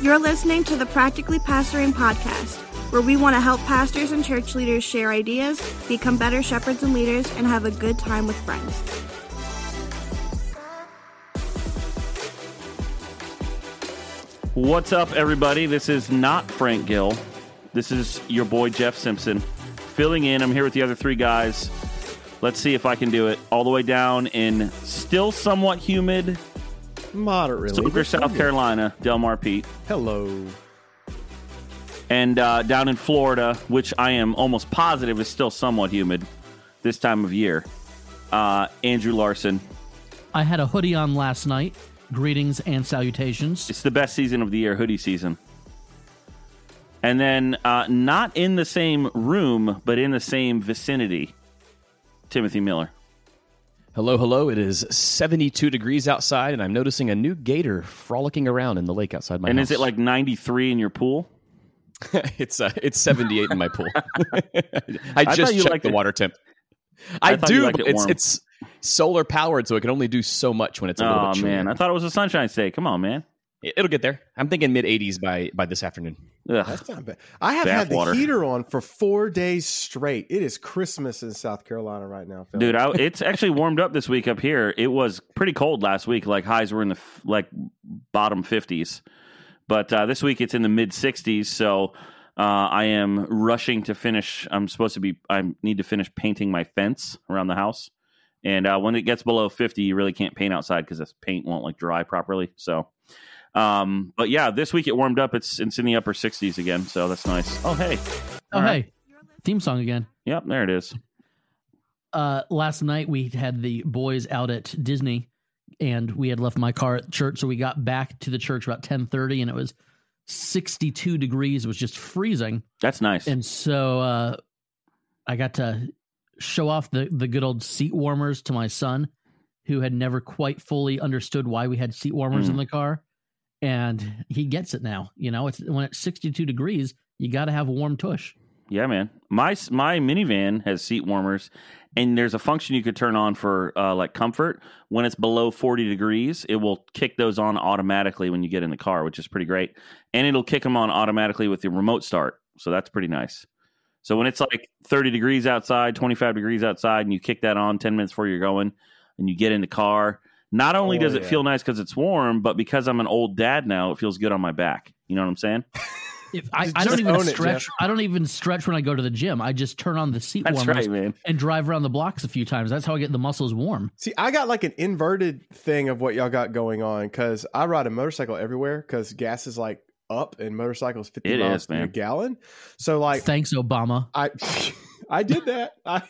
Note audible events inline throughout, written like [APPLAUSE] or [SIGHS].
You're listening to the Practically Pastoring Podcast, where we want to help pastors and church leaders share ideas, become better shepherds and leaders, and have a good time with friends. What's up, everybody? This is not Frank Gill. This is your boy Jeff Simpson filling in. I'm here with the other three guys. Let's see if I can do it all the way down in still somewhat humid Moderately. Silver, South good. Carolina, Delmar Pete, Hello. and uh, down in Florida, which I am almost positive is still somewhat humid this time of year. Uh, Andrew Larson. I had a hoodie on last night. Greetings and salutations. It's the best season of the year, hoodie season. And then, uh, not in the same room, but in the same vicinity, Timothy Miller. Hello, hello. It is 72 degrees outside, and I'm noticing a new gator frolicking around in the lake outside my and house. is it like 93 in your pool? [LAUGHS] it's uh, it's 78 in my pool. [LAUGHS] I just you checked the it- water temp. I I, do, but it it's it's solar powered, so it can only do so much when it's a little Oh, bit chilly. man. I thought it was a sunshine state. Come on, man. It- It'll get there. I'm thinking mid 80s by by this afternoon. Ugh. That's not bad. I have had the Bathwater. heater on for four days straight. It is Christmas in South Carolina right now, Phil. Dude, I, it's actually warmed up this week up here. It was pretty cold last week. Like highs were in the f- like bottom fifties, but uh, this week it's in the mid sixties. So uh, I am rushing to finish. I'm supposed to be. I need to finish painting my fence around the house. And uh, when it gets below fifty, you really can't paint outside because the paint won't like dry properly. So, um, but yeah, this week it warmed up. It's it's in the upper sixties again. So that's nice. Oh hey, Oh, All right. hey, theme song again. yep, there it is. Uh, last night we had the boys out at Disney, and we had left my car at church, so we got back to the church about ten thirty, and it was sixty-two degrees. It was just freezing, That's nice. and so uh, I got to show off the the good old seat warmers to my son, who had never quite fully understood why we had seat warmers Hmm. in the car, and he gets it now. You know, it's when it's sixty-two degrees, you got to have a warm tush. Yeah, man. My my minivan has seat warmers, and there's a function you could turn on for uh, like comfort. When it's below 40 degrees, it will kick those on automatically when you get in the car, which is pretty great. And it'll kick them on automatically with the remote start, so that's pretty nice. So when it's like 30 degrees outside, 25 degrees outside, and you kick that on 10 minutes before you're going, and you get in the car, not only Oh, does it yeah. feel nice because it's warm, but because I'm an old dad now, it feels good on my back. You know what I'm saying? [LAUGHS] If I, I don't even own it, stretch. I don't even stretch when I go to the gym. I just turn on the seat That's warmers right, man. and drive around the blocks a few times. That's how I get the muscles warm. See, I got like an inverted thing of what y'all got going on because I ride a motorcycle everywhere because gas is like up and motorcycles 50 It miles is, per man. gallon. So, like, Thanks, Obama. I [LAUGHS] I did that. [LAUGHS] I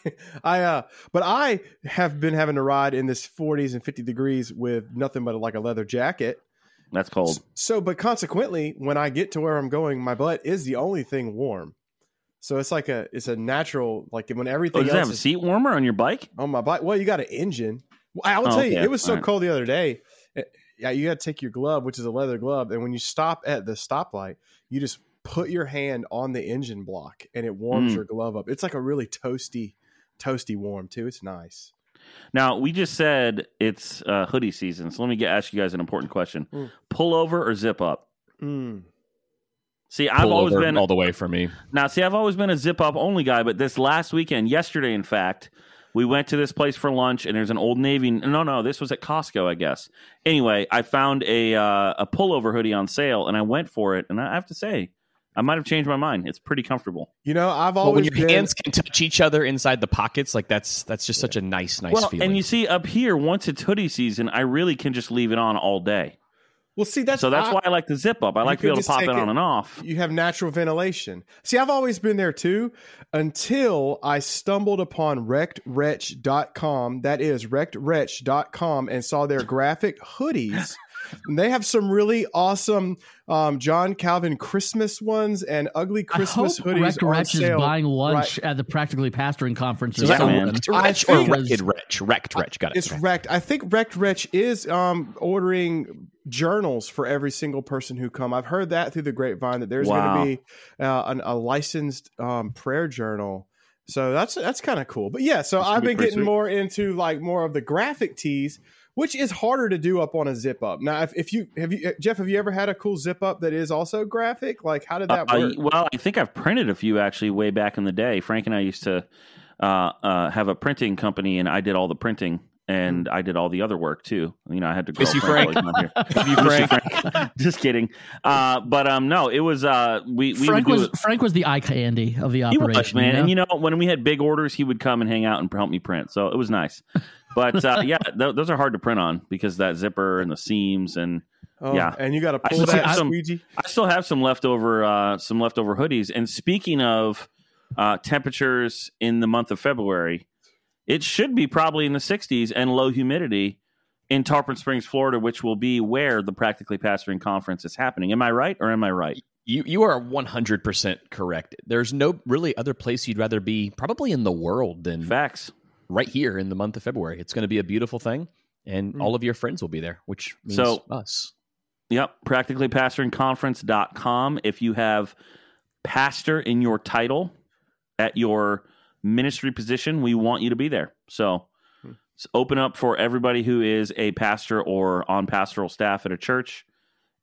I uh but I have been having to ride in this 40s and 50 degrees with nothing but like a leather jacket. That's cold. So but consequently, when I get to where I'm going, my butt is the only thing warm. So it's like a it's a natural like when Oh, everything does it else have a seat warmer on your bike? on my bike. Well, you got an engine. Well, I will Oh, tell you, okay. it was so All right. cold the other day. eh, Yeah, you got to take your glove, which is a leather glove, and when you stop at the stoplight, you just put your hand on the engine block, and it warms Mm. your glove up. It's like a really toasty, toasty warm too. It's nice. Now we just said it's uh, hoodie season, so let me get, ask you guys an important question: Mm. pull over or zip up? Mm. See, I've Pull always over been all the way for me. now. See, I've always been a zip up only guy, but this last weekend, yesterday, in fact, we went to this place for lunch, and there's an Old Navy. No, no, this was at Costco, I guess. Anyway, I found a uh, a pullover hoodie on sale, and I went for it, and I have to say, I might have changed my mind. It's pretty comfortable. You know, I've Well, always when your been, hands can touch each other inside the pockets, like that's that's just such a nice, nice well, feeling. and you see up here, once it's hoodie season, I really can just leave it on all day. well. See, that's so that's I- why I like the zip up. I like to be able to pop it take on it- and off. you have natural ventilation. See, I've always been there too until I stumbled upon wreckedwretch.com. That is wreckedwretch.com and saw their graphic hoodies. And they have some really awesome um, John Calvin Christmas ones and ugly Christmas I hope hoodies Wrecked on Wretch is buying lunch at the Practically Pastoring Conference. or Yeah, something. man. wretch, or wrecked wretch? Wrecked wretch. Got it. It's Okay. wrecked. I think wrecked wretch is um, ordering journals for every single person who come. I've heard that through the grapevine that there's Wow. going to be uh, an, a licensed um, prayer journal. So that's that's kind of cool. But yeah, so That I've be been getting sweet. more into like more of the graphic tees, which is harder to do up on a zip up. Now, if, if you have you Jeff, have you ever had a cool zip up that is also graphic? Like, how did that Uh, work? well, I think I've printed a few actually way back in the day. Frank and I used to uh, uh, have a printing company, and I did all the printing. And I did all the other work too. You know, I had to. Miss you, Frank. while he's not here. [LAUGHS] You, Frank. Frank. [LAUGHS] Just kidding. Uh, but um, no, it was uh, we we Frank was it- Frank was the eye candy of the He operation. was, man. you know? And you know, when we had big orders, he would come and hang out and help me print. So it was nice. But uh, [LAUGHS] yeah, th- those are hard to print on because that zipper and the seams. And oh, yeah. and you got to pull that have some- squeegee. I still have some leftover, uh, some leftover hoodies. And speaking of uh, temperatures in the month of February, it should be probably in the 60s and low humidity in Tarpon Springs, Florida, which will be where the Practically Pastoring Conference is happening. Am I right or am I right? You you are one hundred percent correct. There's no really other place you'd rather be, probably in the world, than Facts. Right here in the month of February. It's going to be a beautiful thing, and Mm. all of your friends will be there, which means So- us. Yep, practicallypastoringconference.com. If you have pastor in your title at your ministry position, we want you to be there. So Hmm. it's open up for everybody who is a pastor or on pastoral staff at a church.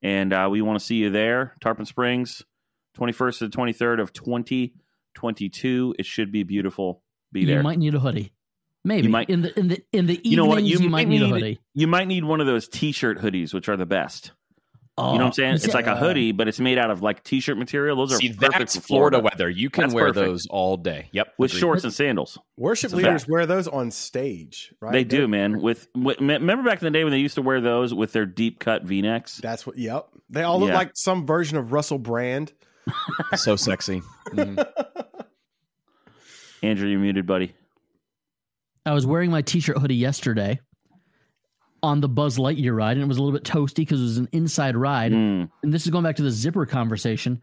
And uh, we want to see you there. Tarpon Springs, 21st to the 23rd of 2022. It should be beautiful. Be you there. You might need a hoodie. Maybe You might- in the in the in the evenings You know what? you, You might might need a hoodie. you might need one of those t shirt hoodies, which are the best. Oh, You know what I'm saying? It's yeah. like a hoodie, but it's made out of like t-shirt material. Those are See, perfect that's for Florida Florida, weather. You can That's wear perfect. those all day. Yep, with agreed. shorts and sandals. Worship leaders fact. wear those on stage, right? They They're- do, man. With, with remember back in the day when they used to wear those with their deep cut V-necks. That's what. Yep. They all look Yeah. like some version of Russell Brand. so sexy. [LAUGHS] Mhm. Andrew, you're muted, buddy. I was wearing my t-shirt hoodie yesterday on the Buzz Lightyear ride, and it was a little bit toasty because it was an inside ride. Mm. And this is going back to the zipper conversation.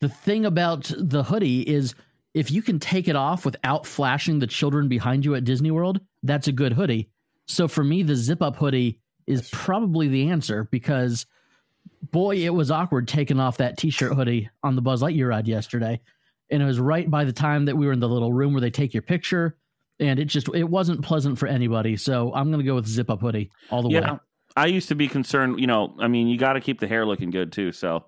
The thing about the hoodie is if you can take it off without flashing the children behind you at Disney World, that's a good hoodie. So for me, the zip up hoodie is probably the answer because boy, it was awkward taking off that t-shirt hoodie on the Buzz Lightyear ride yesterday. And it was right by the time that we were in the little room where they take your picture. And it just it wasn't pleasant for anybody. So I'm gonna go with zip up hoodie all the Yeah, way. I used to be concerned. You know, I mean, you got to keep the hair looking good too. So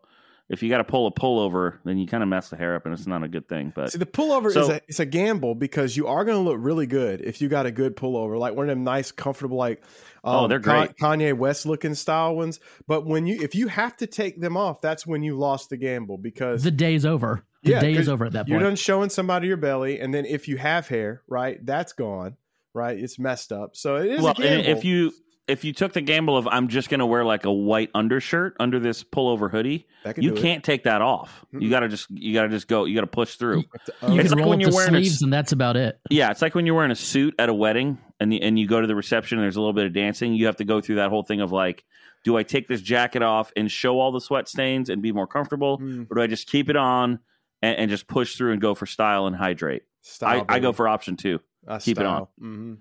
if you got to pull a pullover, then you kind of mess the hair up, and it's not a good thing. But See, the pullover is a it's a gamble because you are going to look really good if you got a good pullover, like one of them nice, comfortable, like um, Oh, they're great. Kanye West looking style ones. But when you if you have to take them off, that's when you lost the gamble because The day's over. The Yeah, day 'cause is over at that point. you're done showing somebody your belly, and then if you have hair, right, that's gone, right, it's messed up. So it is well, a gamble. and if you if you took the gamble of I'm just going to wear like a white undershirt under this pullover hoodie, That could you can't take that off. You Mm-mm. got to just you got to just go. You got to push through. You It's can like roll when up you're the wearing a sleeves, s- and that's about it. Yeah, it's like when you're wearing a suit at a wedding and the, and you go to the reception. and There's a little bit of dancing. You have to go through that whole thing of like, do I take this jacket off and show all the sweat stains and be more comfortable, Mm, or do I just keep it on and, and just push through and go for style and hydrate? style, I, I go for option two. Uh, keep it on. style. Mhm.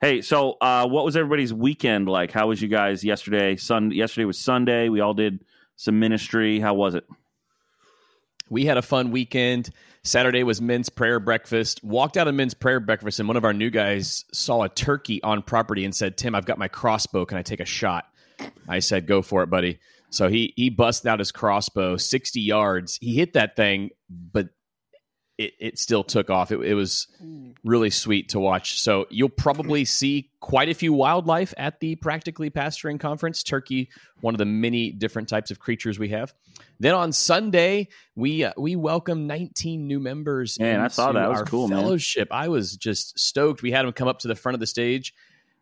Hey, so uh, what was everybody's weekend like? How was you guys yesterday? Sun yesterday was Sunday. We all did some ministry. How was it? we had a fun weekend. Saturday was men's prayer breakfast. Walked out of men's prayer breakfast, and one of our new guys saw a turkey on property and said, "Tim, I've got my crossbow. Can I take a shot?" I said, "Go for it, buddy." So he he busted out his crossbow, sixty yards. He hit that thing, but it, it still took off. It, it was really sweet to watch. So you'll probably [CLEARS THROAT] see quite a few wildlife at the Practically Pastoring Conference. Turkey, one of the many different types of creatures we have. Then on Sunday, we uh, we welcome 19 new members. Man, I saw that. That was our cool, man. fellowship. I was just stoked. We had them come up to the front of the stage,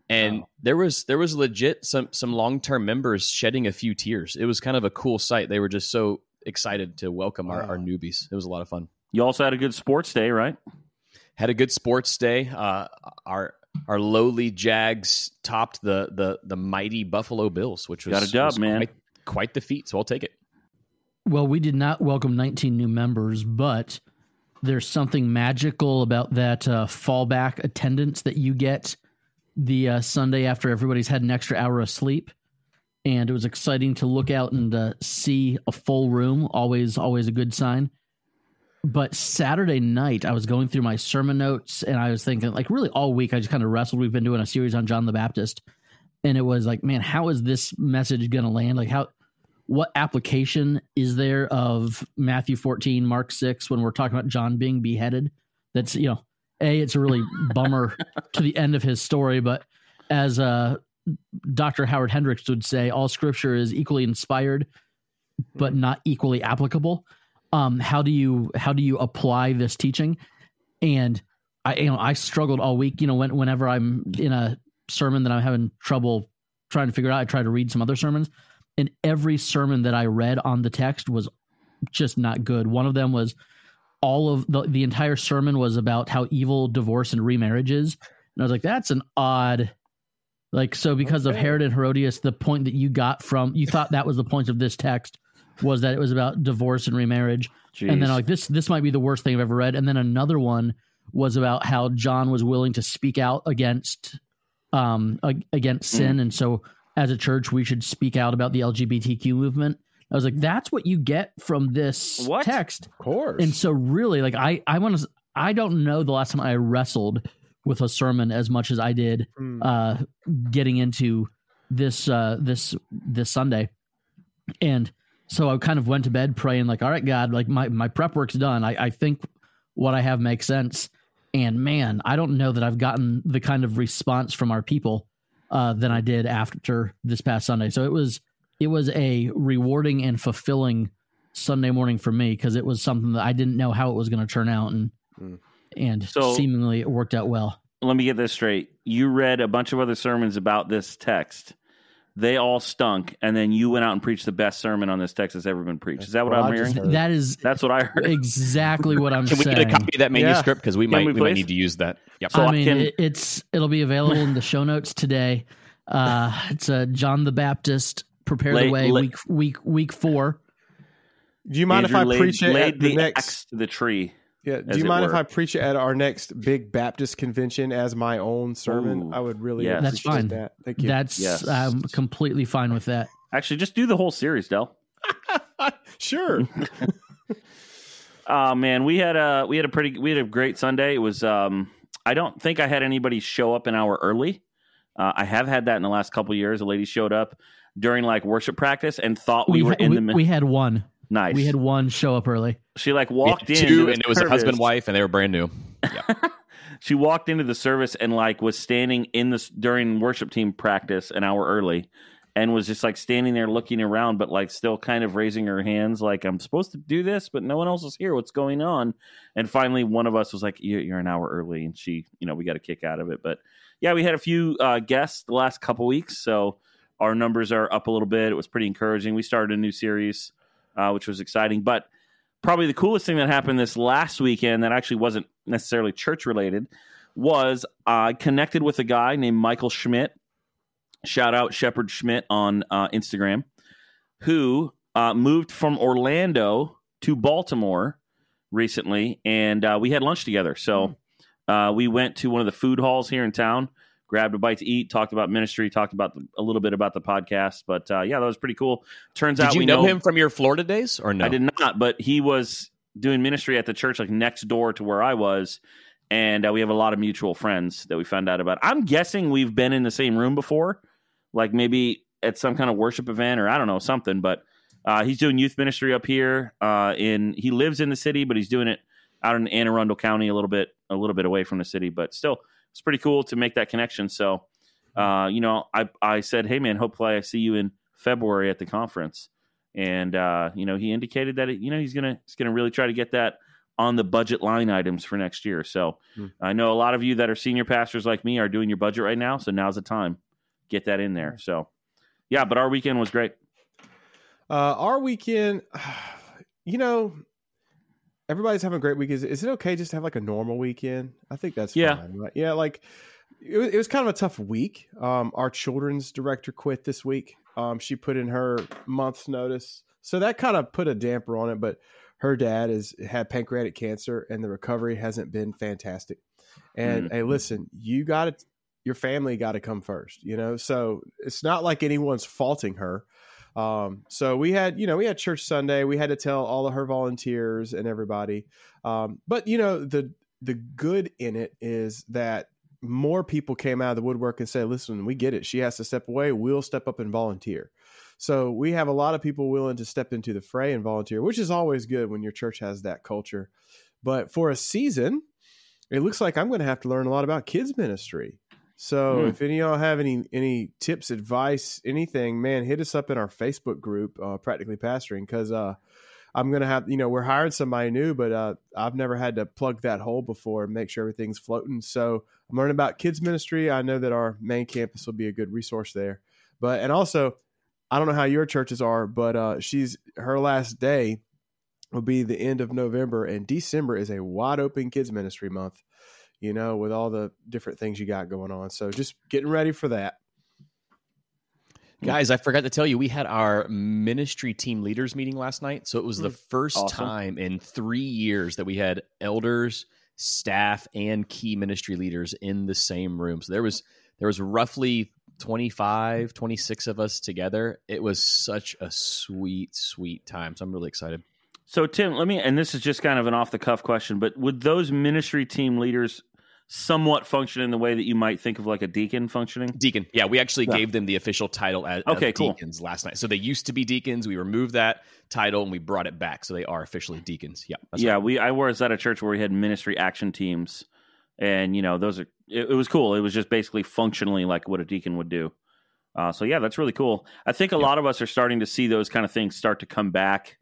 and there was there was legit some some long term members shedding a few tears. It was kind of a cool sight. They were just so excited to welcome our, Wow. our newbies. It was a lot of fun You also had a good sports day, right? had a good sports day. Uh, our our lowly Jags topped the the the mighty Buffalo Bills, which was Got a dub, was man. Quite, quite the feat. So I'll take it. Well, we did not welcome 19 new members, but there's something magical about that uh, fallback attendance that you get the uh, Sunday after everybody's had an extra hour of sleep. And it was exciting to look out and uh, see a full room. Always, always a good sign. But Saturday night, I was going through my sermon notes and I was thinking, like, really all week, I just kind of wrestled. We've been doing a series on John the Baptist. and it was like, man, how is this message going to land? Like, how, what application is there of Matthew 14, Mark 6 when we're talking about John being beheaded? That's, you know, A, it's a really bummer to the end of his story, but as uh, Dr. Howard Hendricks would say, all scripture is equally inspired, but not equally applicable. Um, how do you how do you apply this teaching? And I you know I struggled all week. You know, when, whenever I'm in a sermon that I'm having trouble trying to figure out, I try to read some other sermons, and every sermon that I read on the text was just not good. One of them was all of the the entire sermon was about how evil divorce and remarriage is, and I was like, that's an odd. Like so, because of Herod and Herodias, the point that you got from you thought that was the point of this text was that it was about divorce and remarriage, and then like this this might be the worst thing I've ever read. And then another one was about how John was willing to speak out against um ag- against Mm. sin, and so as a church we should speak out about the LGBTQ movement. I was like, that's what you get from this What? text. Of course. And so really, like I I want to I don't know the last time I wrestled with a sermon as much as I did Mm. uh getting into this uh this this Sunday. And so I kind of went to bed praying like, all right, God, like my, my prep work's done. I, I think what I have makes sense. And man, I don't know that I've gotten the kind of response from our people uh, than I did after this past Sunday. So it was it was a rewarding and fulfilling Sunday morning for me because it was something that I didn't know how it was going to turn out, and Mm. and So- seemingly it worked out well. Let me get this straight. You read a bunch of other sermons about this text. They all stunk, and then you went out and preached the best sermon on this text that's ever been preached. Is that what Well, I'm I just hearing? That is That's what I heard. [LAUGHS] exactly what I'm Can we saying. get a copy of that manuscript? Because we might we we, might need to use that. Yep. So I I mean, can- it's it'll be available in the show notes today. Uh, it's a John the Baptist prepare Lay- the way lay- week week week four. do you mind Andrew if I laid, preach it laid at the, the next? axe to the tree. Yeah. Do you it mind if. I preach it at our next big Baptist convention as my own sermon? Ooh, I would really yes. That's appreciate fine. that. Thank you. That's Yes. I'm completely fine with that. Actually, just do the whole series, Dell. [LAUGHS] sure. [LAUGHS] Oh man, we had a we had a pretty we had a great Sunday. It was um I don't think I had anybody show up an hour early. Uh, I have had that in the last couple of years. A lady showed up during like worship practice and thought we, were ha- in we, the mi- we had one. nice. We had one show up early. she like We had walked in two, to and it was a husband wife, and they were brand new. [LAUGHS] She walked into the service and like was standing in this during worship team practice an hour early, and was just like standing there looking around, but like still kind of raising her hands, like I'm supposed to do this, but no one else is here. What's going on? And finally, one of us was like, "You- "You're an hour early," and she, you know, we got a kick out of it. But yeah, we had a few uh, guests the last couple weeks, so our numbers are up a little bit. It was pretty encouraging. We started a new series, uh, which was exciting, but probably the coolest thing that happened this last weekend that actually wasn't necessarily church related was I connected with a guy named Michael Schmidt. Shout out Shepherd Schmidt on uh, Instagram, who uh, moved from Orlando to Baltimore recently, and uh, we had lunch together. So uh, we went to one of the food halls here in town, grabbed a bite to eat, talked about ministry, talked about the, a little bit about the podcast. But uh, yeah, that was pretty cool. Turns Did out you we know, him from your Florida days, or no? I did not, but he was doing ministry at the church like next door to where I was, and uh, we have a lot of mutual friends that we found out about. I'm guessing we've been in the same room before, like maybe at some kind of worship event or I don't know something. But uh, he's doing youth ministry up here. Uh, in he lives in the city, but he's doing it out in Anne Arundel County, a little bit a little bit away from the city. But still, it's pretty cool to make that connection. So, uh, you know, I I said, hey man, hopefully I see you in February at the conference and uh, you know he indicated that you know he's gonna he's gonna really try to get that on the budget line items for next year. So Hmm. I know a lot of you that are senior pastors like me are doing your budget right now. So now's the time get that in there. So yeah, but our weekend was great. Uh, our weekend, [SIGHS] you know, everybody's having a great weekend. Is, is it okay just to have like a normal weekend? I think that's Yeah. fine. Right? Yeah, like it was, it was kind of a tough week. Um, our children's director quit this week. Um, she put in her month's notice, so that kind of put a damper on it. But her dad has had pancreatic cancer, and the recovery hasn't been fantastic. And Mm. hey, listen, you got to your family got to come first, you know. So it's not like anyone's faulting her. Um, so we had, you know, we had church Sunday. We had to tell all of her volunteers and everybody. Um, but you know, the the good in it is that more people came out of the woodwork and said, "Listen, we get it. She has to step away. We'll step up and volunteer." So we have a lot of people willing to step into the fray and volunteer, which is always good when your church has that culture. But for a season, it looks like I'm going to have to learn a lot about kids ministry. So Hmm. if any of y'all have any any tips, advice, anything, man, hit us up in our Facebook group, uh, practically pastoring, because uh, I'm gonna have you know we're hiring somebody new, but uh, I've never had to plug that hole before and make sure everything's floating. So I'm learning about kids ministry. I know that our main campus will be a good resource there, but and also I don't know how your churches are, but uh, she's her last day will be the end of November, and December is a wide open kids ministry month. You know, with all the different things you got going on. So just getting ready for that. Guys, I forgot to tell you, we had our ministry team leaders meeting last night. So it was the hmm. first Awesome. time in three years that we had elders, staff, and key ministry leaders in the same room. So there was there was roughly 25, 26 of us together. It was such a sweet, sweet time. So I'm really excited. So Tim, let me and this is just kind of an off the cuff question, but would those ministry team leaders somewhat function in the way that you might think of like a deacon functioning? Deacon. Yeah, we actually Yeah. gave them the official title as Okay, of cool. deacons last night. So they used to be deacons. We removed that title and we brought it back. So they are officially deacons. Yeah. that's yeah, right. we I was at a church where we had ministry action teams, and you know those are it, it was cool. It was just basically functionally like what a deacon would do. Uh, so yeah, that's really cool. I think a lot of us are starting to see those kind of things start to come back,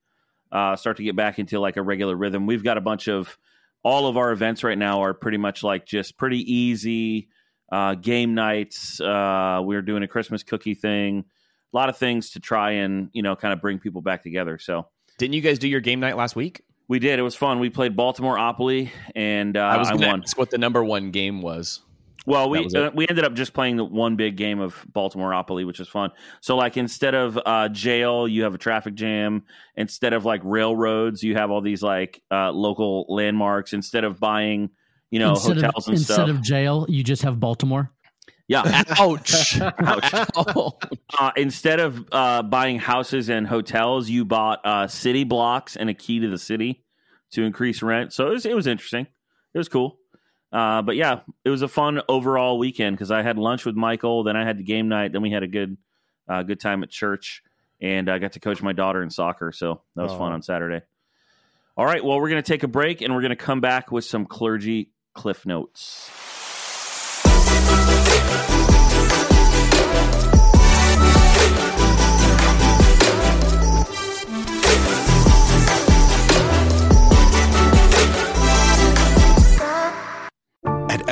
uh, start to get back into like a regular rhythm. We've got a bunch of all of our events right now are pretty much like just pretty easy uh, game nights. Uh, we're doing a Christmas cookie thing, a lot of things to try and you know kind of bring people back together. So. Didn't you guys do your game night last week? We did. It was fun. We played Baltimore Opoly, and uh, I was going to ask what the number one game was. Well, we uh, we ended up just playing the one big game of Baltimore Opoly, which is fun. So, like, instead of uh, jail, you have a traffic jam. Instead of like railroads, you have all these like uh, local landmarks. Instead of buying, you know, instead hotels of, and instead stuff. of jail, you just have Baltimore. yeah. Ouch. [LAUGHS] Ouch. [LAUGHS] Uh, instead of uh, buying houses and hotels, you bought uh, city blocks and a key to the city to increase rent. So it was, it was interesting. It was cool. Uh, but yeah, it was a fun overall weekend because I had lunch with Michael, then I had the game night, then we had a good uh, good time at church, and I got to coach my daughter in soccer. So that was fun on Saturday. All right, well, we're going to take a break and we're going to come back with some clergy cliff notes.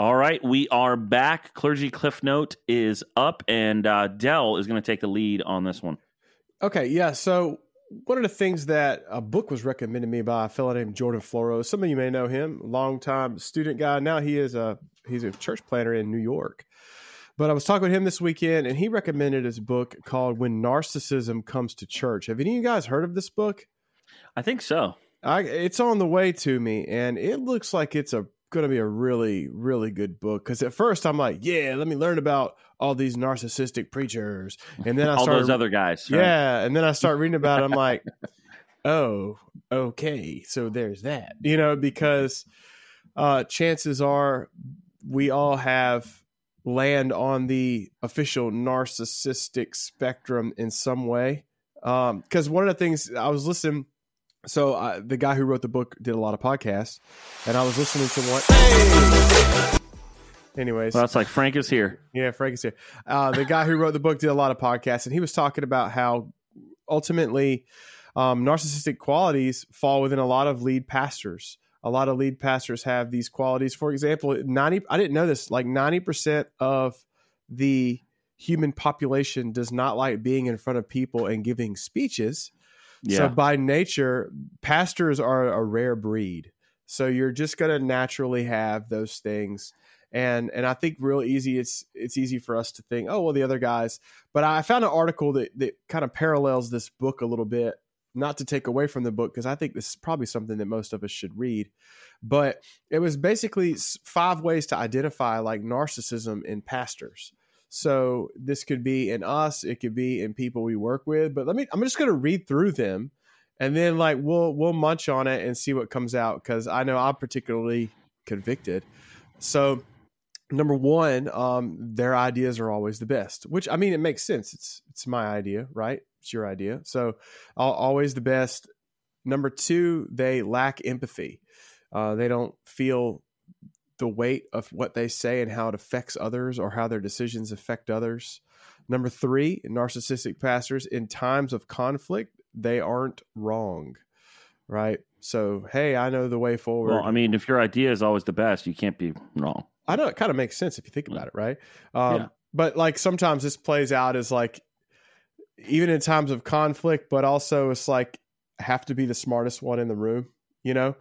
All right, we are back. Clergy Cliff Note is up, and uh, Dell is going to take the lead on this one. Okay, yeah. So one of the things that a book was recommended to me by a fellow named Jordan Floro. Some of you may know him, longtime student guy. Now he is a he's a church planner in New York. But I was talking with him this weekend, and he recommended his book called "When Narcissism Comes to Church." Have any of you guys heard of this book? I think so. I, it's on the way to me, and it looks like it's a going to be a really, really good book. Because at first I'm like, yeah, let me learn about all these narcissistic preachers, and then I [LAUGHS] All started those other guys. right? yeah, and then I start reading about it. I'm like, [LAUGHS] oh, okay. So there's that, you know, because uh, chances are we all have land on the official narcissistic spectrum in some way. Um, because one of the things I was listening, so uh, the guy who wrote the book did a lot of podcasts, and I was listening to one. Hey! Anyways, Well, it's like Frank is here. yeah, Frank is here. Uh, the guy who wrote the book did a lot of podcasts, and he was talking about how ultimately um, narcissistic qualities fall within a lot of lead pastors. A lot of lead pastors have these qualities. For example, ninety. I didn't know this. Like ninety percent of the human population does not like being in front of people and giving speeches. Yeah. So by nature, pastors are a rare breed. So you're just going to naturally have those things. and and I think real easy it's it's easy for us to think oh well the other guys but I found an article that that kind of parallels this book a little bit not to take away from the book because I think this is probably something that most of us should read but it was basically five ways to identify like narcissism in pastors so this could be in us it could be in people we work with but let me I'm just going to read through them and then like we'll we'll munch on it and see what comes out because I know I'm particularly convicted so number one, um, their ideas are always the best. Which I mean, it makes sense. It's it's my idea, right? It's your idea, so always the best. Number two, they lack empathy. Uh, they don't feel the weight of what they say and how it affects others or how their decisions affect others. Number three, narcissistic pastors in times of conflict, they aren't wrong, right? So, hey, I know the way forward. Well, I mean, if your idea is always the best, you can't be wrong. I know it kind of makes sense if you think about it, right? Um, yeah. But like sometimes this plays out as like, even in times of conflict, but also it's like have to be the smartest one in the room, you know?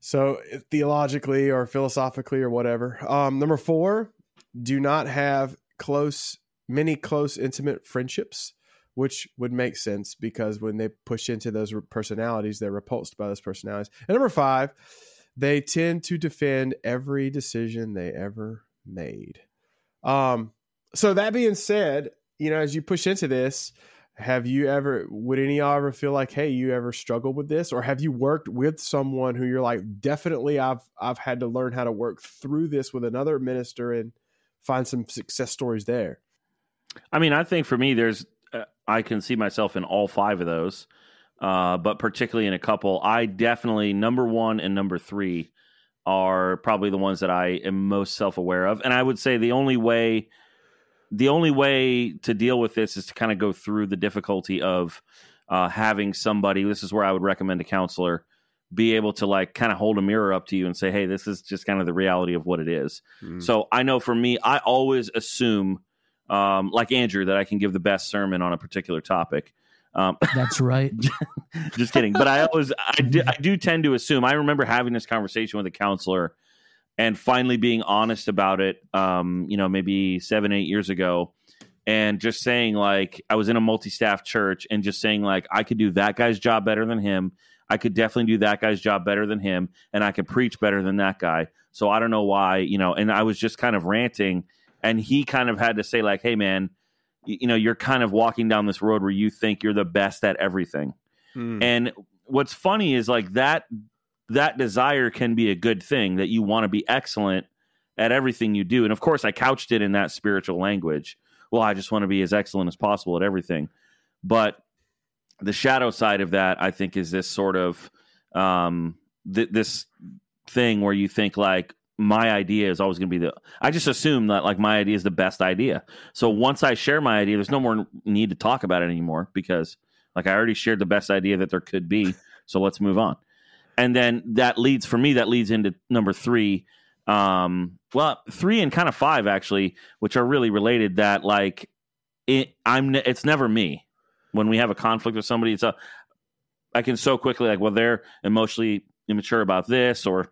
So theologically or philosophically or whatever. Um, number four, do not have close, many close, intimate friendships, which would make sense because when they push into those personalities, they're repulsed by those personalities. And number five, they tend to defend every decision they ever made. Um, so that being said, you know, as you push into this, have you ever would any of y'all ever feel like, hey, you ever struggled with this? Or have you worked with someone who you're like, definitely I've I've had to learn how to work through this with another minister and find some success stories there? I mean, I think for me, there's uh, I can see myself in all five of those uh, but particularly in a couple, I definitely number one and number three are probably the ones that I am most self aware of, and I would say the only way the only way to deal with this is to kind of go through the difficulty of uh, having somebody. This is where I would recommend a counselor be able to like kind of hold a mirror up to you and say, "Hey, this is just kind of the reality of what it is." Mm. So I know for me, I always assume, um, like Andrew, that I can give the best sermon on a particular topic. Um, That's right. [LAUGHS] just kidding. But I always, I do, I do tend to assume. I remember having this conversation with a counselor and finally being honest about it. Um, you know, maybe seven, eight years ago, and just saying like I was in a multi-staff church and just saying like I could do that guy's job better than him. I could definitely do that guy's job better than him, and I could preach better than that guy. So I don't know why, you know. And I was just kind of ranting, and he kind of had to say like, "Hey, man." you know you're kind of walking down this road where you think you're the best at everything mm. and what's funny is like that that desire can be a good thing that you want to be excellent at everything you do. And of course i couched it in that spiritual language. Well i just want to be as excellent as possible at everything. But the shadow side of that i think is this sort of um th- this thing where you think like my idea is always going to be the i just assume that like my idea is the best idea. So once i share my idea there's no more need to talk about it anymore because like i already shared the best idea that there could be. So let's move on and then that leads for me that leads into number three um well three and kind of five actually which are really related that like it i'm it's never me when we have a conflict with somebody it's a i can so quickly like well they're emotionally immature about this or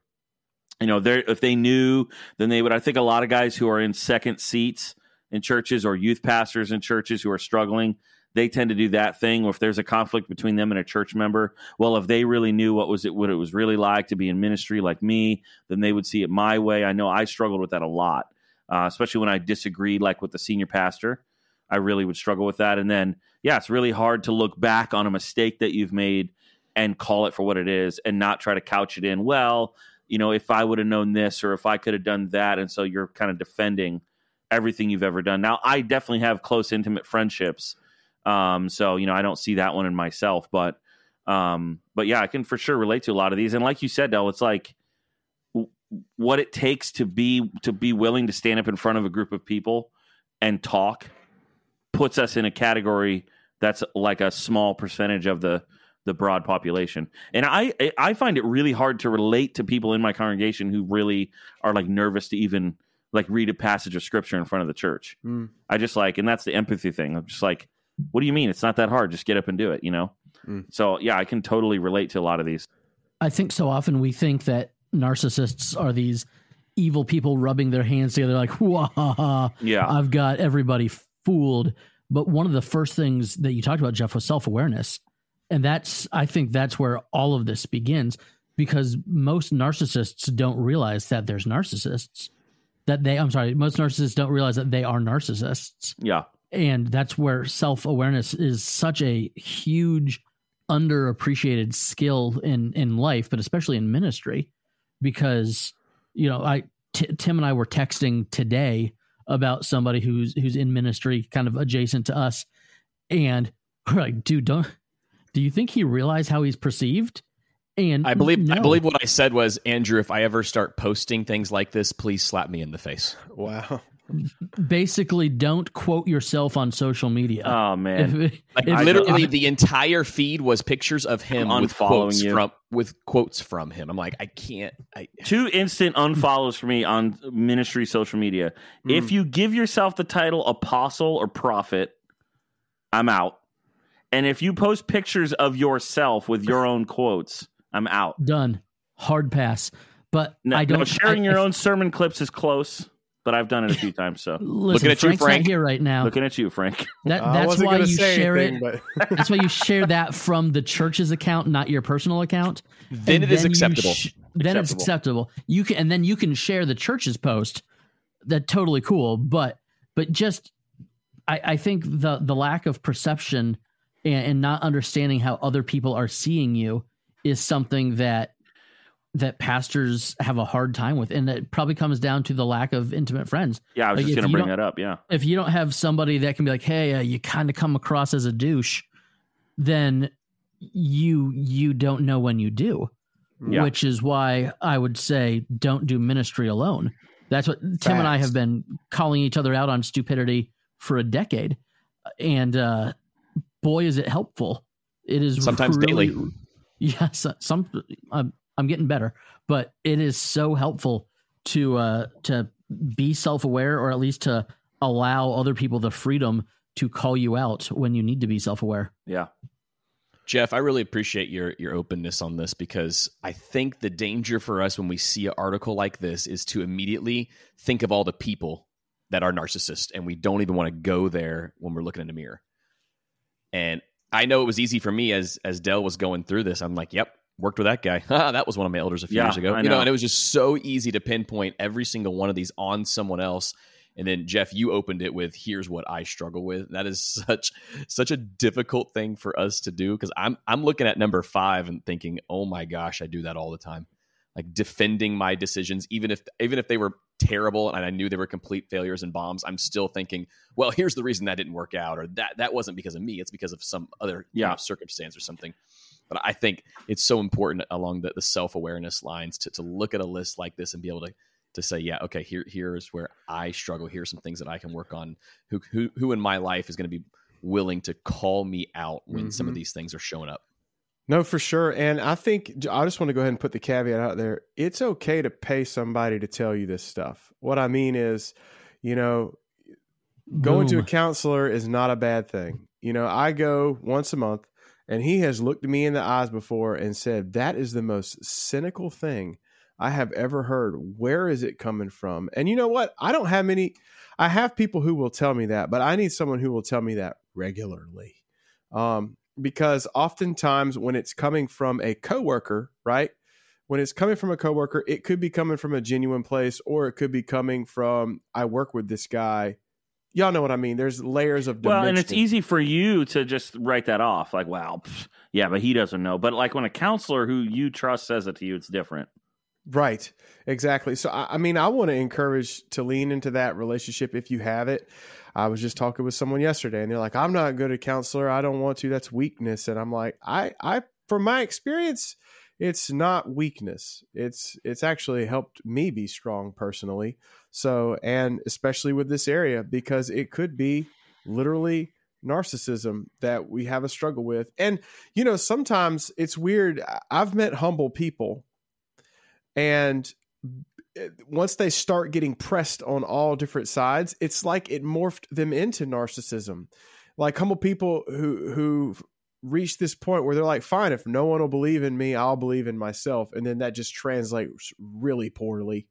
you know, they're if they knew, then they would. I think a lot of guys who are in second seats in churches or youth pastors in churches who are struggling, they tend to do that thing. Or if there's a conflict between them and a church member, well, if they really knew what was it, what it was really like to be in ministry like me, then they would see it my way. I know I struggled with that a lot, uh, especially when I disagreed, like with the senior pastor. I really would struggle with that. And then, yeah, it's really hard to look back on a mistake that you've made and call it for what it is and not try to couch it in, well, you know, if I would have known this or if I could have done that. And so you're kind of defending everything you've ever done. Now, I definitely have close, intimate friendships. Um, so, you know, I don't see that one in myself, but, um, but yeah, I can for sure relate to a lot of these. And like you said, Dell, it's like w- what it takes to be, to be willing to stand up in front of a group of people and talk puts us in a category that's like a small percentage of the, the broad population. And I I find it really hard to relate to people in my congregation who really are like nervous to even like read a passage of scripture in front of the church. Mm. I just like, and that's the empathy thing. I'm just like, what do you mean? It's not that hard. Just get up and do it, you know? Mm. So yeah, I can totally relate to a lot of these. I think so often we think that narcissists are these evil people rubbing their hands together, like, [LAUGHS] "Wah, Yeah. I've got everybody fooled." But one of the first things that you talked about, Jeff, was self awareness, and that's I think that's where all of this begins because most narcissists don't realize that there's narcissists. That they, I'm sorry, most narcissists don't realize that they are narcissists Yeah. And that's where self-awareness is such a huge underappreciated skill in in life but especially in ministry because you know i T- tim and i were texting today about somebody who's who's in ministry kind of adjacent to us and we're like dude don't do you think he realized how he's perceived and I believe I believe what I said was Andrew. If I ever start posting things like this, please slap me in the face. Wow. Basically don't quote yourself on social media Oh man. If- Like if- literally, if- the entire feed was pictures of him with Unfollowing quotes you. from with quotes from him. I'm like, I can't. I, Two instant unfollows for me on ministry social media. Hmm. If you give yourself the title apostle or prophet, I'm out. And if you post pictures of yourself with your own quotes, I'm out. done hard pass but No, i don't no, sharing I- your I- own sermon clips is close, but I've done it a few times. So [LAUGHS] Listen, at you, Frank. not here right now. looking at you, Frank. [LAUGHS] That, [LAUGHS] that's why you share anything, it. but That's why you share that from the church's account, not your personal account. Then And it is you acceptable. then it's Acceptable. acceptable. You can, and then you can share the church's post. That totally cool, but but just I, I think the the lack of perception and, and not understanding how other people are seeing you is something that that pastors have a hard time with, and it probably comes down to the lack of intimate friends. Yeah, I was Like, just if going to you bring don't- that up. Yeah. if you don't have somebody that can be like, "Hey, uh, you kind of come across as a douche," then you you don't know when you do. Yeah. Which is why I would say don't do ministry alone. That's what Tim and I have been calling each other out on stupidity for a decade, and uh, boy, is it helpful! It is Sometimes really, daily. [LAUGHS] Yeah, so, some I'm, I'm getting better, but it is so helpful to uh, to be self aware, or at least to allow other people the freedom to call you out when you need to be self aware. Yeah. Jeff, I really appreciate your your openness on this because I think the danger for us when we see an article like this is to immediately think of all the people that are narcissists, and we don't even want to go there when we're looking in the mirror. And I know it was easy for me as as Dell was going through this. I'm like, "Yep, worked with that guy. [LAUGHS] that was one of my elders a few Yeah, years ago." You know, and it was just so easy to pinpoint every single one of these on someone else. And then Jeff, you opened it with here's what I struggle with. That is [LAUGHS] such such a difficult thing for us to do because I'm I'm looking at number five and thinking, oh my gosh, I do that all the time. Like defending my decisions, even if even if they were terrible and I knew they were complete failures and bombs, I'm still thinking, well, here's the reason that didn't work out, or that that wasn't because of me, it's because of some other you know, circumstance or something. But I think it's so important along the, the self awareness lines to, to look at a list like this and be able to to say, yeah, okay, here here's where I struggle. Here's some things that I can work on. Who who who in my life is going to be willing to call me out when some of Mhm. these things are showing up? No, for sure. And I think I just want to go ahead and put the caveat out there. It's okay to pay somebody to tell you this stuff. What I mean is, you know, going to a counselor is not a bad thing. You know, I go once a month and he has looked me in the eyes before and said, That is the most cynical thing I have ever heard. Where is it coming from? And you know what? I don't have many, I have people who will tell me that, but I need someone who will tell me that regularly. Um, because oftentimes when it's coming from a coworker, right? When it's coming from a coworker, it could be coming from a genuine place, or it could be coming from I work with this guy. Y'all know what I mean. There's layers of Well, and it's easy for you to just write that off, like, "Wow, pff, yeah," but he doesn't know. But like when a counselor who you trust says it to you, it's different. Right. Exactly. So, I, I mean, I want to encourage to lean into that relationship if you have it. I was just talking with someone yesterday and they're like, I'm not good at counselor. I don't want to. That's weakness. And I'm like, I, I, from my experience, it's not weakness. It's, it's actually helped me be strong personally. So, and especially with this area, because it could be literally narcissism that we have a struggle with. And, you know, sometimes it's weird. I've met humble people and eh, once they start getting pressed on all different sides it's like it morphed them into narcissism like humble people who who reach this point where they're like fine if no one will believe in me i'll believe in myself and then that just translates really poorly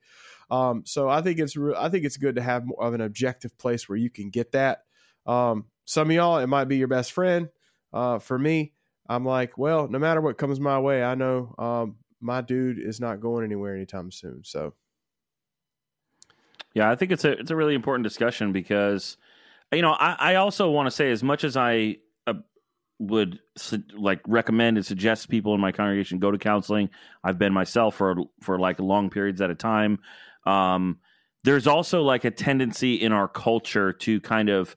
Um, so I think it's re- I think it's good to have more of an objective place where you can get that. Um, some of y'all, it might be your best friend. Uh, for me, I'm like, well, no matter what comes my way, I know um, my dude is not going anywhere anytime soon. So Yeah, I think it's a it's a really important discussion because you know I, I also want to say as much as I would like recommend and suggest people in my congregation go to counseling. I've been myself for for like long periods at a time. Um, there's also like a tendency in our culture to kind of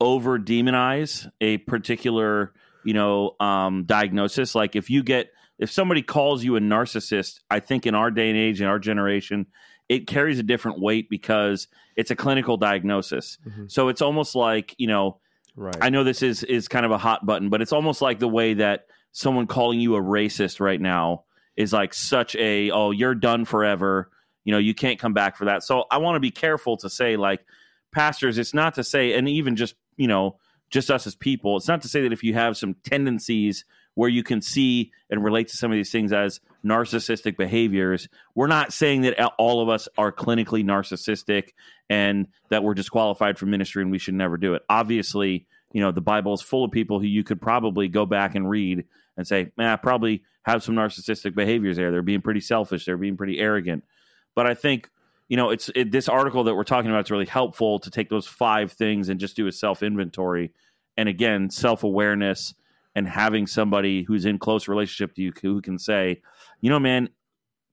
over demonize a particular you know um, diagnosis. Like if you get if somebody calls you a narcissist, I think in our day and age in our generation, it carries a different weight because it's a clinical diagnosis. Mhm. So it's almost like you know right, I know this is is kind of a hot button, but it's almost like the way that someone calling you a racist right now is like such a oh you're done forever. You know you can't come back for that. So I want to be careful to say like pastors. It's not to say, and even just you know just us as people. It's not to say that if you have some tendencies where you can see and relate to some of these things as narcissistic behaviors, we're not saying that all of us are clinically narcissistic and that we're disqualified from ministry and we should never do it. Obviously, you know, the Bible is full of people who you could probably go back and read and say, man, I probably have some narcissistic behaviors there. They're being pretty selfish. They're being pretty arrogant. But I think, you know, it's it, this article that we're talking about is really helpful to take those five things and just do a self inventory. And again, self awareness and having somebody who's in close relationship to you who can say, you know, man,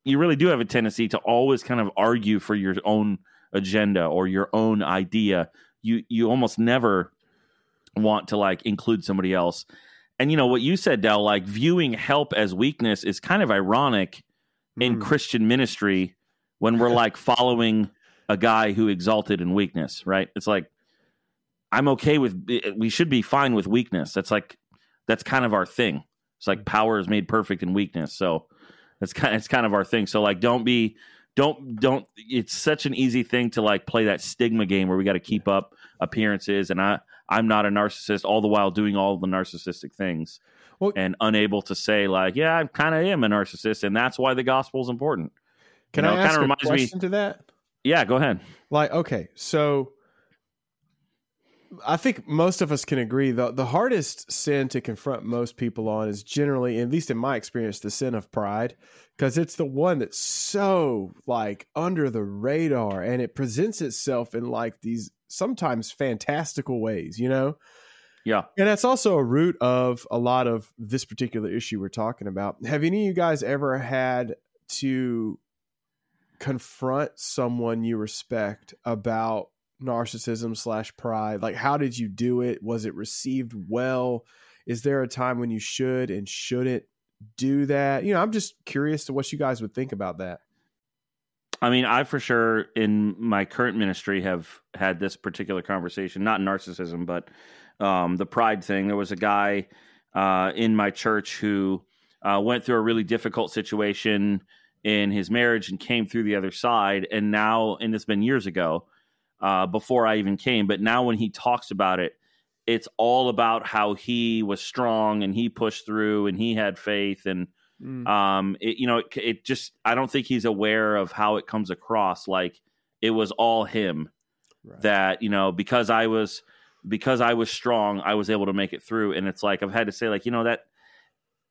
you really do have a tendency to always kind of argue for your own agenda or your own idea. You you almost never want to like include somebody else. And you know what you said, Dell, like viewing help as weakness is kind of ironic in Mm. Christian ministry when we're like [LAUGHS] following a guy who exalted in weakness, right? It's like I'm okay with we should be fine with weakness. That's like that's kind of our thing. It's like mm. power is made perfect in weakness. So that's kind it's kind of our thing. So like don't be don't don't it's such an easy thing to like play that stigma game where we got to keep up appearances and I I'm not a narcissist all the while doing all the narcissistic things Well- and unable to say like yeah I kind of am a narcissist and that's why the gospel is important. Can You know, I ask kinda a reminds me- question to that? Yeah, go ahead. Like, okay, so I think most of us can agree the the hardest sin to confront most people on is generally, at least in my experience, the sin of pride, because it's the one that's so like under the radar and it presents itself in like these sometimes fantastical ways, you know? Yeah. And that's also a root of a lot of this particular issue we're talking about. Have any of you guys ever had to confront someone you respect about narcissism slash pride? Like, how did you do it? Was it received well? Is there a time when you should and shouldn't do that? You know, I'm just curious to what you guys would think about that. I mean, I for sure in my current ministry have had this particular conversation, not narcissism, but um, the pride thing. There was a guy uh, in my church who uh, went through a really difficult situation in his marriage and came through the other side. And now, and it's been years ago uh, before I even came, but now when he talks about it, it's all about how he was strong and he pushed through and he had faith. And um it, you know it, it just i don't think he's aware of how it comes across like it was all him Right. that you know because i was because i was strong i was able to make it through. And it's like i've had to say like you know that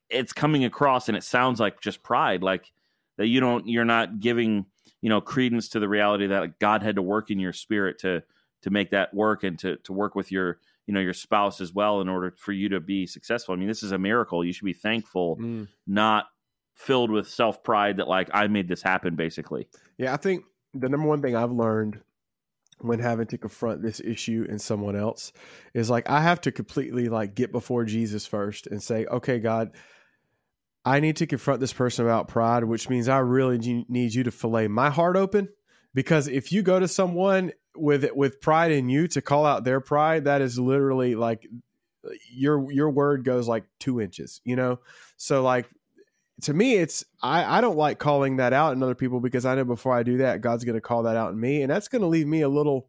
it's coming across and it sounds like just pride like that you don't you're not giving you know credence to the reality that god had to work in your spirit to to make that work and to to work with your you know your spouse as well in order for you to be successful i mean this is a miracle you should be thankful Mm. not filled with self pride that like I made this happen basically. Yeah, I think the number one thing I've learned when having to confront this issue in someone else is like I have to completely like get before Jesus first and say, "Okay, God, I need to confront this person about pride, which means I really need you to fillet my heart open because if you go to someone with with pride in you to call out their pride, that is literally like your your word goes like 2 inches, you know? So like to me it's I, I don't like calling that out in other people because I know before I do that God's going to call that out in me and that's going to leave me a little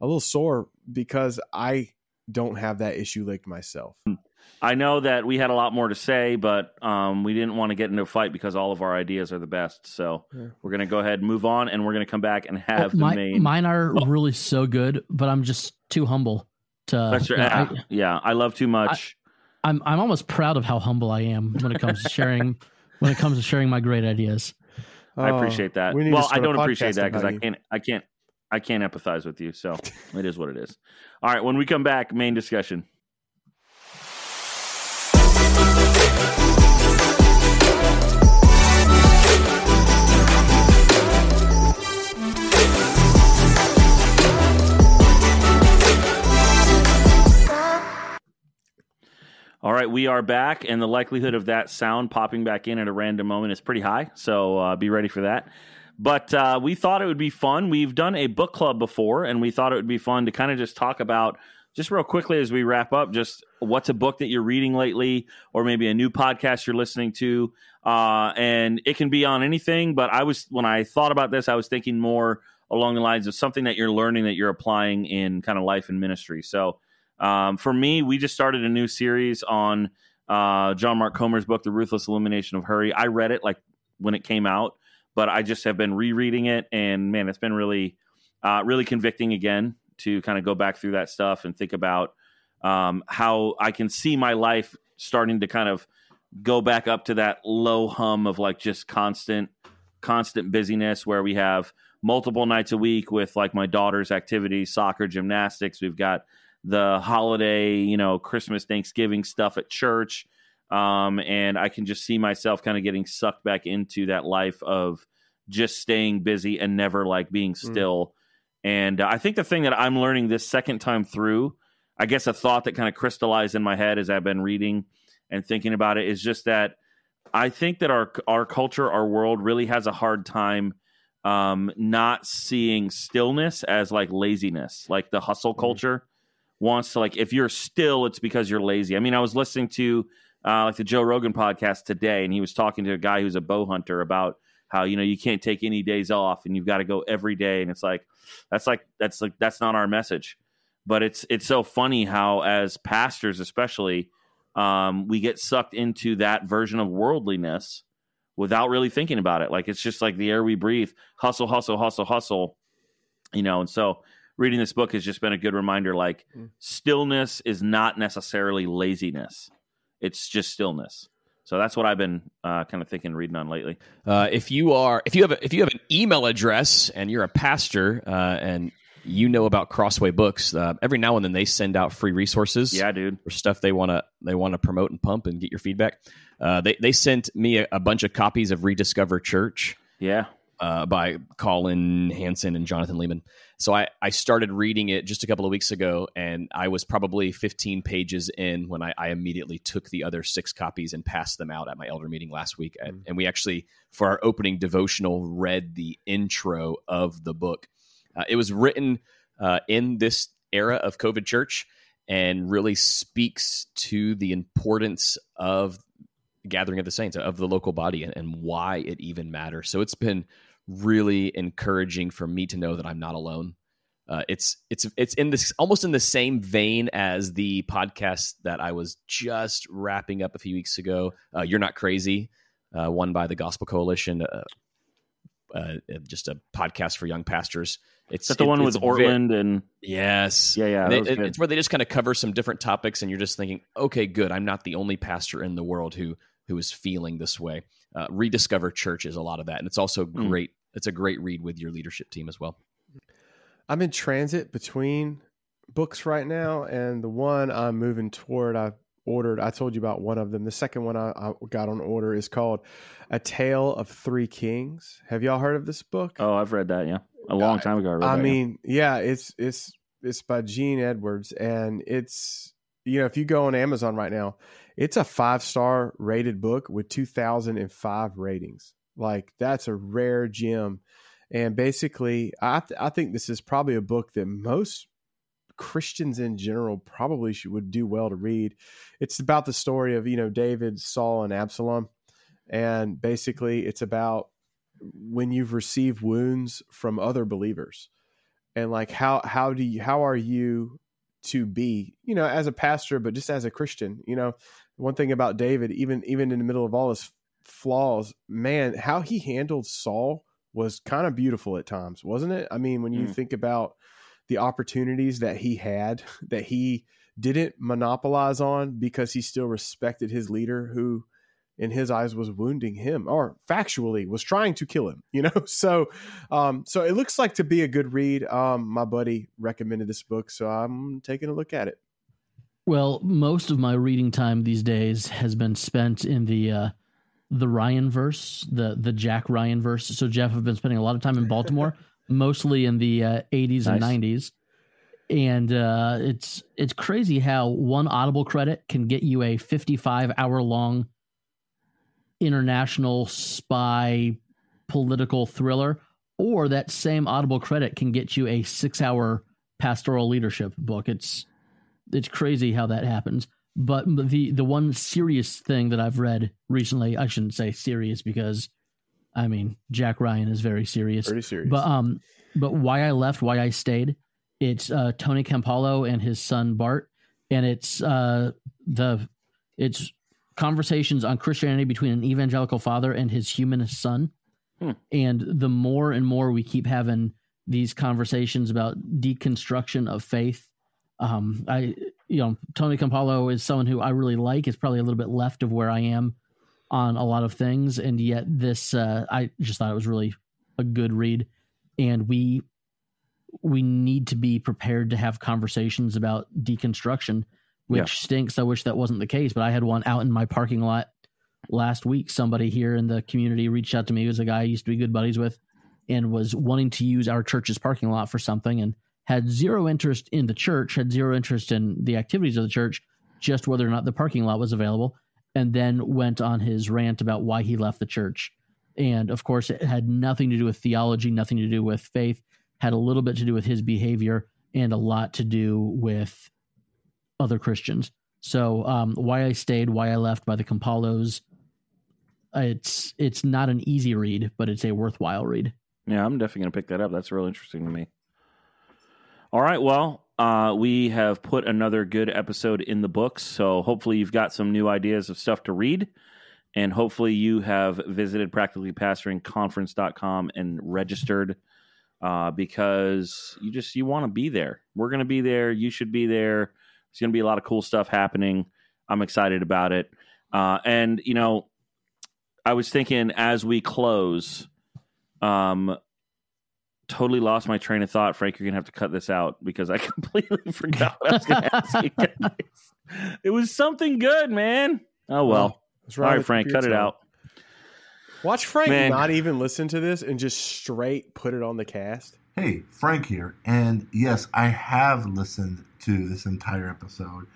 a little sore because I don't have that issue licked myself. Hmm. I know that we had a lot more to say, but um, we didn't want to get into a fight because all of our ideas are the best. So Yeah. we're going to go ahead and move on, and we're going to come back and Oh, have the my- main. mine are really so good, but I'm just too humble to. That's you right. know, I, yeah, yeah, I love too much. I'm I'm almost proud of how humble I am when it comes to sharing [LAUGHS] when it comes to sharing my great ideas. I Oh, appreciate that. we Well, I don't appreciate that because I can't. I can't. I can't empathize with you. So [LAUGHS] it is what it is. All right. When we come back, main discussion. All right, we are back, and the likelihood of that sound popping back in at a random moment is pretty high. So uh, be ready for that. But uh, we thought it would be fun. We've done a book club before, and we thought it would be fun to kind of just talk about, just real quickly as we wrap up, just what's a book that you're reading lately, or maybe a new podcast you're listening to. Uh, and it can be on anything. But I was, when I thought about this, I was thinking more along the lines of something that you're learning that you're applying in kind of life and ministry. So um, for me, we just started a new series on uh, John Mark Comer's book, The Ruthless Elimination of Hurry. I read it like when it came out, but I just have been rereading it, and man, it's been really, uh, really convicting again to kind of go back through that stuff and think about um, how I can see my life starting to kind of go back up to that low hum of like just constant, constant busyness where we have multiple nights a week with like my daughter's activities, soccer, gymnastics. We've got the holiday, you know, Christmas, Thanksgiving stuff at church. Um, and I can just see myself kind of getting sucked back into that life of just staying busy and never like being still. And uh, I think the thing that I'm learning this second time through, I guess a thought that kind of crystallized in my head as I've been reading and thinking about it is just that I think that our our culture, our world really has a hard time um, not seeing stillness as like laziness, like the hustle culture wants to like if you're still, it's because you're lazy. I mean, I was listening to uh, like the Joe Rogan podcast today, and he was talking to a guy who's a bow hunter about how you know you can't take any days off and you've got to go every day, and it's like that's like that's like that's not our message. But it's it's so funny how as pastors, especially, um, we get sucked into that version of worldliness without really thinking about it. Like it's just like the air we breathe, hustle, hustle, hustle, hustle. You know, and so reading this book has just been a good reminder like Mm. stillness is not necessarily laziness. It's just stillness. So that's what I've been uh, kind of thinking, reading on lately. Uh, if you are, if you have, a, if you have an email address and you're a pastor uh, and you know about Crossway Books, uh, every now and then they send out free resources. Yeah, dude. or stuff they want to they want to promote and pump and get your feedback. Uh, they they sent me a, a bunch of copies of Rediscover Church Yeah. Uh, by Collin Hansen and Jonathan Leeman. So I, I started reading it just a couple of weeks ago, and I was probably 15 pages in when I, I immediately took the other six copies and passed them out at my elder meeting last week. And, and we actually, for our opening devotional, read the intro of the book. Uh, it was written uh, in this era of COVID church and really speaks to the importance of gathering of the saints of the local body and, and why it even matters. So it's been really encouraging for me to know that I'm not alone. Uh, it's it's it's in this almost in the same vein as the podcast that I was just wrapping up a few weeks ago. Uh, You're not crazy, uh, one by the Gospel Coalition, uh, uh, just a podcast for young pastors. It's that the it- one with Ortlund and Yes. Yeah, yeah, that it- was it- good. it's where they just kind of cover some different topics, and you're just thinking, okay, good. I'm not the only pastor in the world who who is feeling this way. Uh, Rediscover Church is a lot of that, and it's also Mm. great. It's a great read with your leadership team as well. I'm in transit between books right now, and the one I'm moving toward, I ordered. I told you about one of them. The second one I, I got on order is called "A Tale of Three Kings." Have y'all heard of this book? oh, I've read that. Yeah, a long time ago. I, read I that, yeah. mean, yeah, it's it's it's by Gene Edwards, and it's you know if you go on Amazon right now, it's a five star rated book with two thousand and five ratings. Like that's a rare gem, and basically, I th- I think this is probably a book that most Christians in general probably should would do well to read. It's about the story of you know David, Saul, and Absalom, and basically it's about when you've received wounds from other believers and like how how do you how are you to be, you know, as a pastor, but just as a Christian. You know, one thing about David, even even in the middle of all his flaws, man, how he handled Saul was kind of beautiful at times, wasn't it? I mean, when you Mm. think about the opportunities that he had [LAUGHS] that he didn't monopolize on because he still respected his leader who in his eyes was wounding him or factually was trying to kill him [LAUGHS] you know so um so it looks like to be a good read um my buddy recommended this book so i'm taking a look at it Well, most of my reading time these days has been spent in the uh, the Ryan verse, the the Jack Ryan verse. So Jeff, I've been spending a lot of time in Baltimore, [LAUGHS] mostly in the uh, 80s and Nice. 90s. And uh, it's it's crazy how one Audible credit can get you a 55 hour long international spy political thriller, or that same Audible credit can get you a six hour pastoral leadership book. It's it's crazy how that happens. But the the one serious thing that I've read recently, I shouldn't say serious because I mean Jack Ryan is very serious. pretty serious But um but why I left, why I stayed, it's uh Tony Campolo and his son Bart and it's uh the it's conversations on Christianity between an evangelical father and his humanist son. Hmm. And the more and more we keep having these conversations about deconstruction of faith, um, I, you know, Tony Campolo is someone who I really like. It's probably a little bit left of where I am on a lot of things, and yet this, uh, I just thought it was really a good read, and we we need to be prepared to have conversations about deconstruction, which Yeah. stinks. I wish that wasn't the case, but I had one out in my parking lot last week. Somebody here in the community reached out to me. He was a guy I used to be good buddies with, and was wanting to use our church's parking lot for something, and had zero interest in the church, had zero interest in the activities of the church, just whether or not the parking lot was available, and then went on his rant about why he left the church. And of course, it had nothing to do with theology, nothing to do with faith, had a little bit to do with his behavior, and a lot to do with other Christians. So, um, why I stayed, why I left by the Campolos, it's it's not an easy read, but it's a worthwhile read. Yeah, I'm definitely to pick that up. That's real interesting to me. All right. Well, uh, we have put another good episode in the books. So hopefully you've got some new ideas of stuff to read. And hopefully you have visited practicallypastoringconference.com and registered uh, because you just you want to be there. We're going to be there. You should be there. It's going to be a lot of cool stuff happening. I'm excited about it. Uh, and, you know, I was thinking as we close, um, totally lost my train of thought. Frank, you're gonna have to cut this out because I [LAUGHS] completely forgot what I was gonna [LAUGHS] ask you guys. It was something good, man. Oh well. What's All wrong right, with Frank, cut computer it out. watch frank Man. not even listen to this and just straight put it on the cast Hey, Frank here. And yes, I have listened to this entire episode.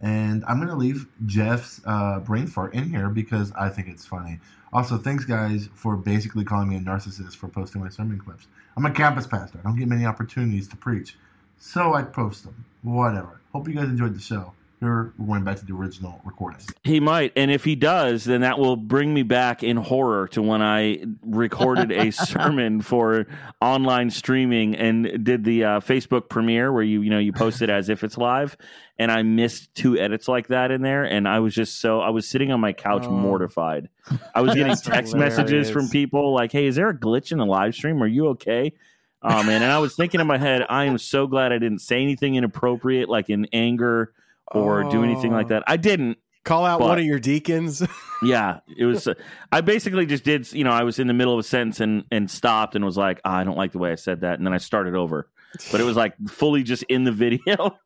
And I'm going to leave Jeff's uh, brain fart in here because I think it's funny. Also, thanks, guys, for basically calling me a narcissist for posting my sermon clips. I'm a campus pastor. I don't get many opportunities to preach. So I post them. Whatever. Hope you guys enjoyed the show. We're going back to the original recording. He might, and if he does, then that will bring me back in horror to when I recorded a [LAUGHS] sermon for online streaming and did the uh, Facebook premiere where you you know you post it as if it's live, and I missed two edits like that in there, and I was just so I was sitting on my couch Oh. mortified. I was getting text messages from people like, "Hey, is there a glitch in the live stream? Are you okay?" Oh man, and I was thinking in my head, I am so glad I didn't say anything inappropriate, like in anger or do anything like Oh. that. I didn't. call out But- one of your deacons [LAUGHS] Yeah, it was. Uh, I basically just did. You know, I was in the middle of a sentence and and stopped and was like, "Ah, I don't like the way I said that, and then I started over. But it was like fully just in the [LAUGHS] video,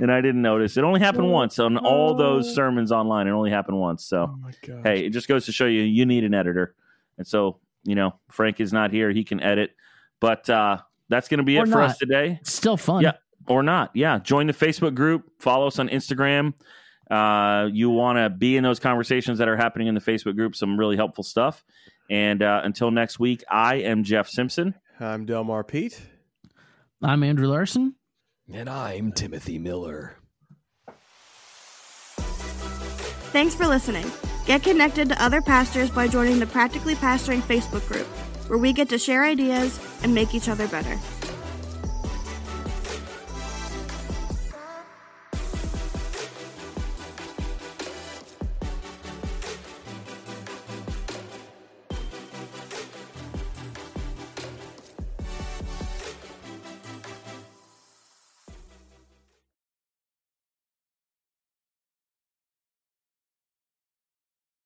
and I didn't notice. It only happened once on all those sermons online. It only happened once. So oh my hey, it just goes to show you you need an editor, and so you know Frank is not here; he can edit. But uh, that's going to be Or it for us today It's still fun. Yeah. Or not. Yeah, join the Facebook group, follow us on Instagram. Uh, you want to be in those conversations that are happening in the Facebook group. Some really helpful stuff. And uh, until next week, I am Jeff Simpson. i'm delmar pete I'm Andrew Larson. And I'm Timothy Miller. Thanks for listening. Get connected to other pastors by joining the Practically Pastoring Facebook group, where we get to share ideas and make each other better.